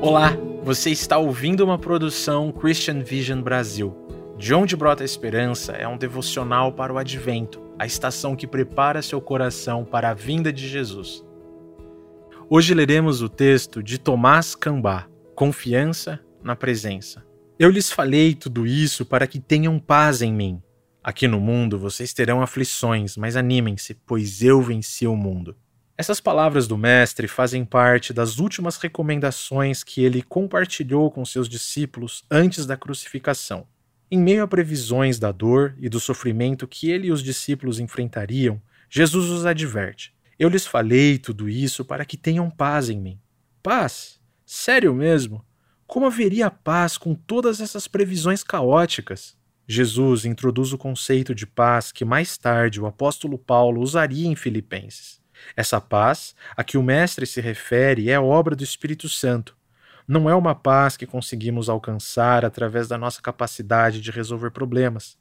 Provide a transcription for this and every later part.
Olá, você está ouvindo uma produção Christian Vision Brasil. De onde brota a esperança é um devocional para o advento, a estação que prepara seu coração para a vinda de Jesus. Hoje leremos o texto de Tomás Cambá, Confiança na Presença. Eu lhes falei tudo isso para que tenham paz em mim. Aqui no mundo vocês terão aflições, mas animem-se, pois eu venci o mundo. Essas palavras do Mestre fazem parte das últimas recomendações que ele compartilhou com seus discípulos antes da crucificação. Em meio a previsões da dor e do sofrimento que ele e os discípulos enfrentariam, Jesus os adverte: Eu lhes falei tudo isso para que tenham paz em mim. Paz? Sério mesmo? Como haveria paz com todas essas previsões caóticas? Jesus introduz o conceito de paz que mais tarde o apóstolo Paulo usaria em Filipenses. Essa paz a que o Mestre se refere é obra do Espírito Santo. Não é uma paz que conseguimos alcançar através da nossa capacidade de resolver problemas.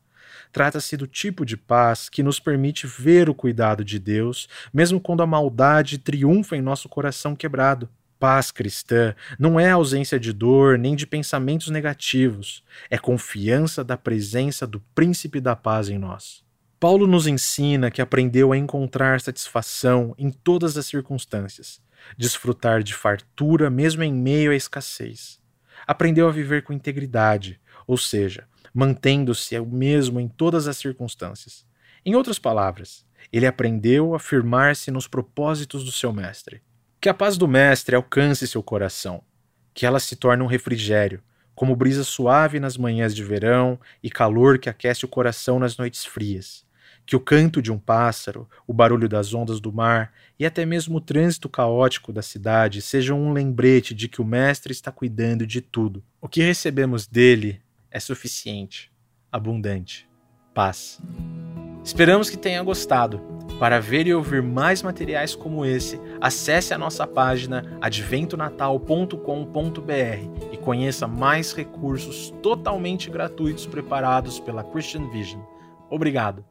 Trata-se do tipo de paz que nos permite ver o cuidado de Deus, mesmo quando a maldade triunfa em nosso coração quebrado. Paz cristã não é ausência de dor nem de pensamentos negativos, é confiança da presença do Príncipe da Paz em nós. Paulo nos ensina que aprendeu a encontrar satisfação em todas as circunstâncias, desfrutar de fartura mesmo em meio à escassez. Aprendeu a viver com integridade, ou seja, mantendo-se o mesmo em todas as circunstâncias. Em outras palavras, ele aprendeu a firmar-se nos propósitos do seu mestre. Que a paz do mestre alcance seu coração, que ela se torne um refrigério, como brisa suave nas manhãs de verão e calor que aquece o coração nas noites frias que o canto de um pássaro, o barulho das ondas do mar e até mesmo o trânsito caótico da cidade sejam um lembrete de que o Mestre está cuidando de tudo. O que recebemos dele é suficiente, abundante. Paz. Esperamos que tenha gostado. Para ver e ouvir mais materiais como esse, acesse a nossa página adventonatal.com.br e conheça mais recursos totalmente gratuitos preparados pela Christian Vision. Obrigado.